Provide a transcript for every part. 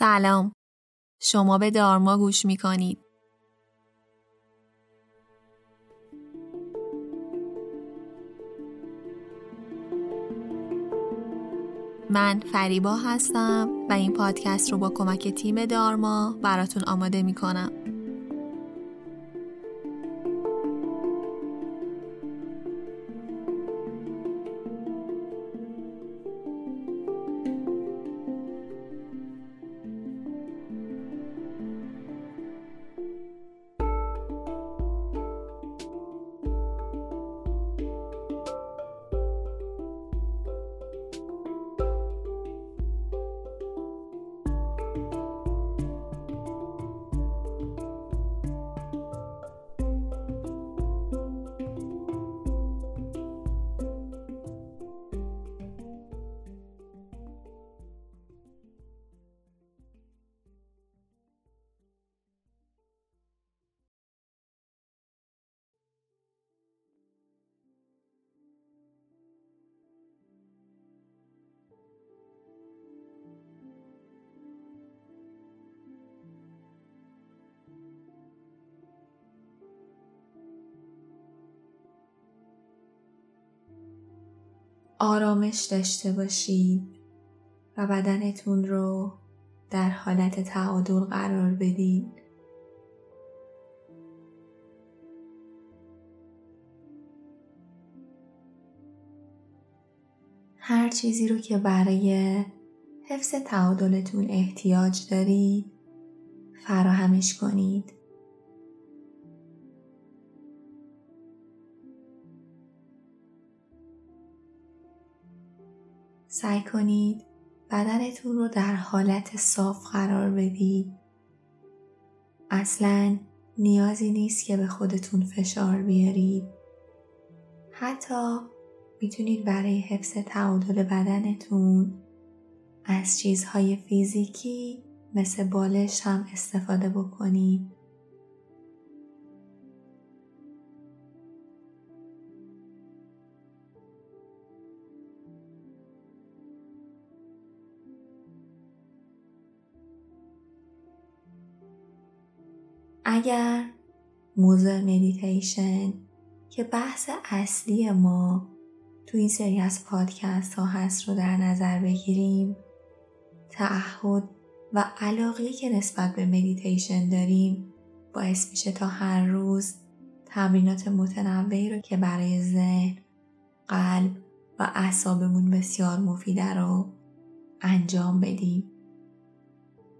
سلام شما به دارما گوش می کنید من فریبا هستم و این پادکست رو با کمک تیم دارما براتون آماده می کنم. آرامش داشته باشید و بدنتون رو در حالت تعادل قرار بدید. هر چیزی رو که برای حفظ تعادلتون احتیاج دارید فراهمش کنید. سعی کنید بدنتون رو در حالت صاف قرار بدید. اصلا نیازی نیست که به خودتون فشار بیارید. حتی می‌تونید برای حفظ تعادل بدنتون از چیزهای فیزیکی مثل بالش هم استفاده بکنید. اگر موضوع مدیتیشن که بحث اصلی ما تو این سری از پادکست ها هست رو در نظر بگیریم تعهد و علاقه‌ای که نسبت به مدیتیشن داریم باعث میشه تا هر روز تمرینات متنوعی رو که برای ذهن، قلب و اعصابمون بسیار مفیده رو انجام بدیم.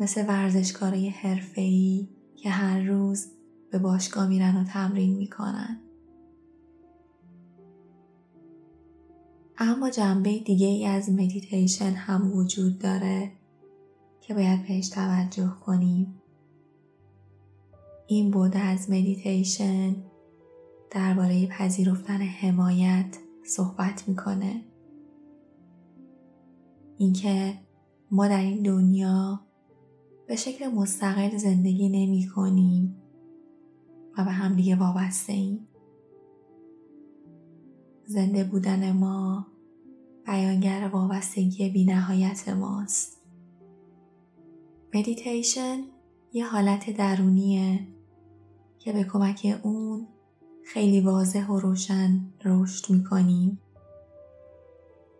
مثل ورزشکارای حرفه‌ای که هر روز به باشگاه میرن و تمرین می‌کنن. اما جنبه دیگه ای از مدیتیشن هم وجود داره که باید بهش توجه کنیم. این بعد از مدیتیشن درباره پذیرفتن حمایت صحبت می‌کنه. اینکه ما در این دنیا به شکل مستقل زندگی نمی کنیم و به همدیگه وابسته ایم. زنده بودن ما بیانگر وابستگی بی نهایت ماست. مدیتیشن یه حالت درونیه که به کمک اون خیلی واضح و روشن رشد می‌کنیم.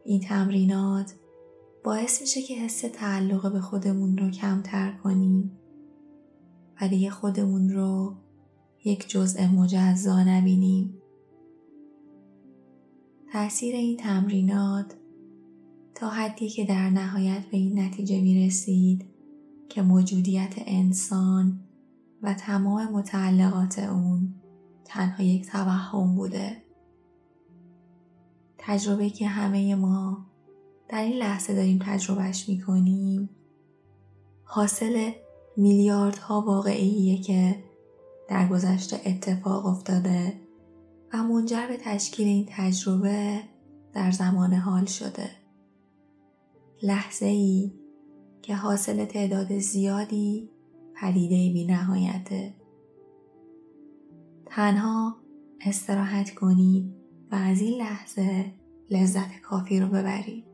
این تمرینات باعث میشه که حس تعلق به خودمون رو کمتر کنیم و دیگه خودمون رو یک جزء مجزا نبینیم. تاثیر این تمرینات تا حدی که در نهایت به این نتیجه می رسید که موجودیت انسان و تمام متعلقات اون تنها یک توهم بوده. تجربه که همه ما در این لحظه داریم تجربهش می‌کنیم حاصل میلیاردها واقعیه که در گذشته اتفاق افتاده و منجر به تشکیل این تجربه در زمان حال شده. لحظه ای که حاصل تعداد زیادی پدیده بی نهایته. تنها استراحت کنید و از این لحظه لذت کافی رو ببرید.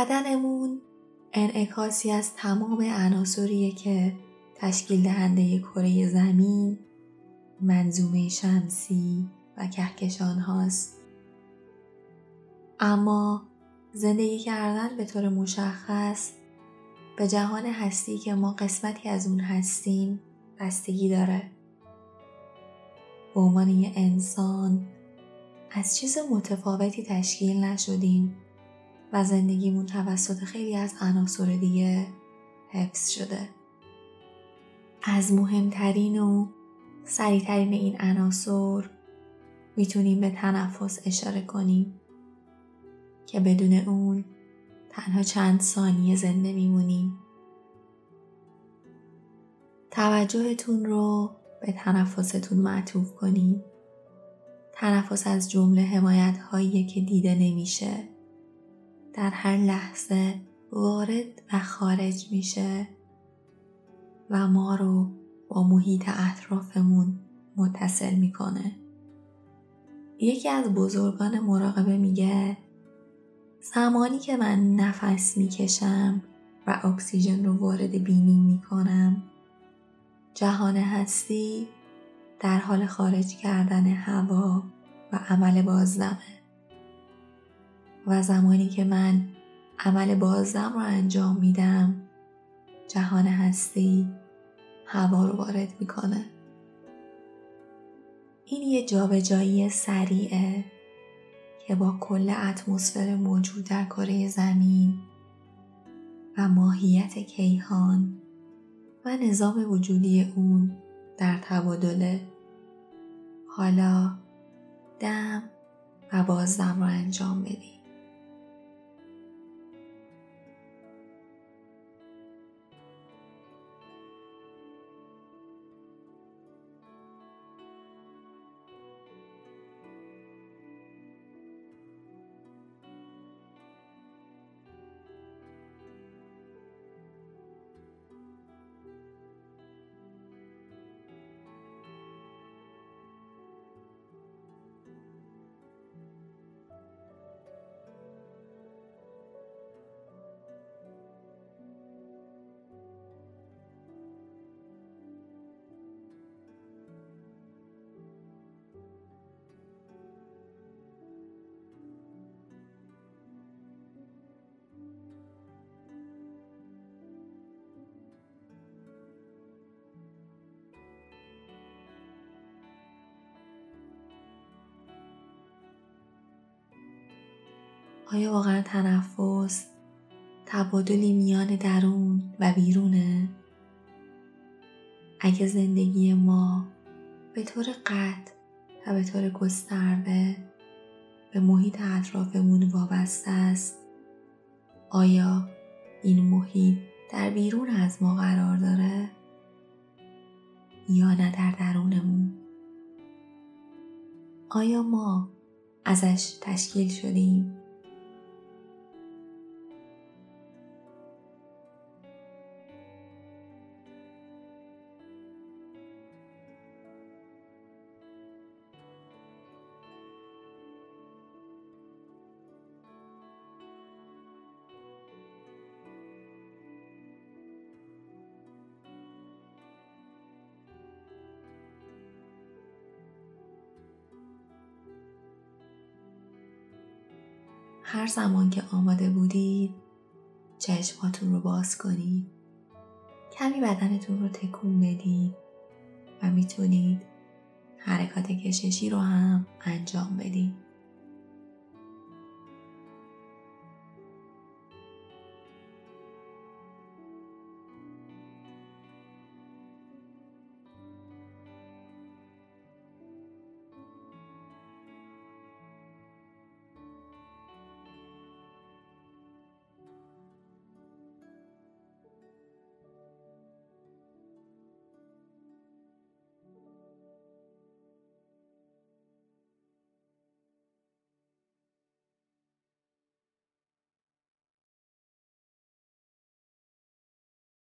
بدنمون انعکاسی از تمام عناصریه که تشکیل دهنده کره زمین منظومه شمسی و کهکشان هاست. اما زندگی کردن به طور مشخص به جهان هستی که ما قسمتی از اون هستیم بستگی داره. به عنوان یه انسان از چیز متفاوتی تشکیل نشدیم. و زندگیمون توسط خیلی از عناصر دیگه حفظ شده. از مهمترین و سریعترین این عناصر می‌تونیم به تنفس اشاره کنیم که بدون اون تنها چند ثانیه زنده میمونیم. توجهتون رو به تنفستون معطوف کنید. تنفس از جمله حمایت هایی که دیده نمیشه. در هر لحظه وارد و خارج میشه و ما رو با محیط اطرافمون متصل می‌کنه. یکی از بزرگان مراقبه میگه زمانی که من نفس می‌کشم و اکسیژن رو وارد بینی می‌کنم جهان هستی در حال خارج کردن هوا و عمل بازدمه. و زمانی که من عمل بازدم رو انجام میدم جهان هستی هوا رو وارد می‌کنه. این یه جابجایی سریعه که با کل اتمسفر موجود در کره زمین و ماهیت کیهان و نظام وجودی اون در تبادله. حالا دم و بازدم رو انجام بدیم آیا واقعا تنفس تبادلی میان درون و بیرونه؟ اگه زندگی ما به طور قطع و به طور گسترده به محیط اطرافمون وابسته است آیا این محیط در بیرون از ما قرار داره یا نه در درونمون آیا ما ازش تشکیل شدیم هر زمان که آماده بودید چشماتون رو باز کنید کمی بدنتون رو تکون بدید و می‌تونید حرکات کششی رو هم انجام بدید.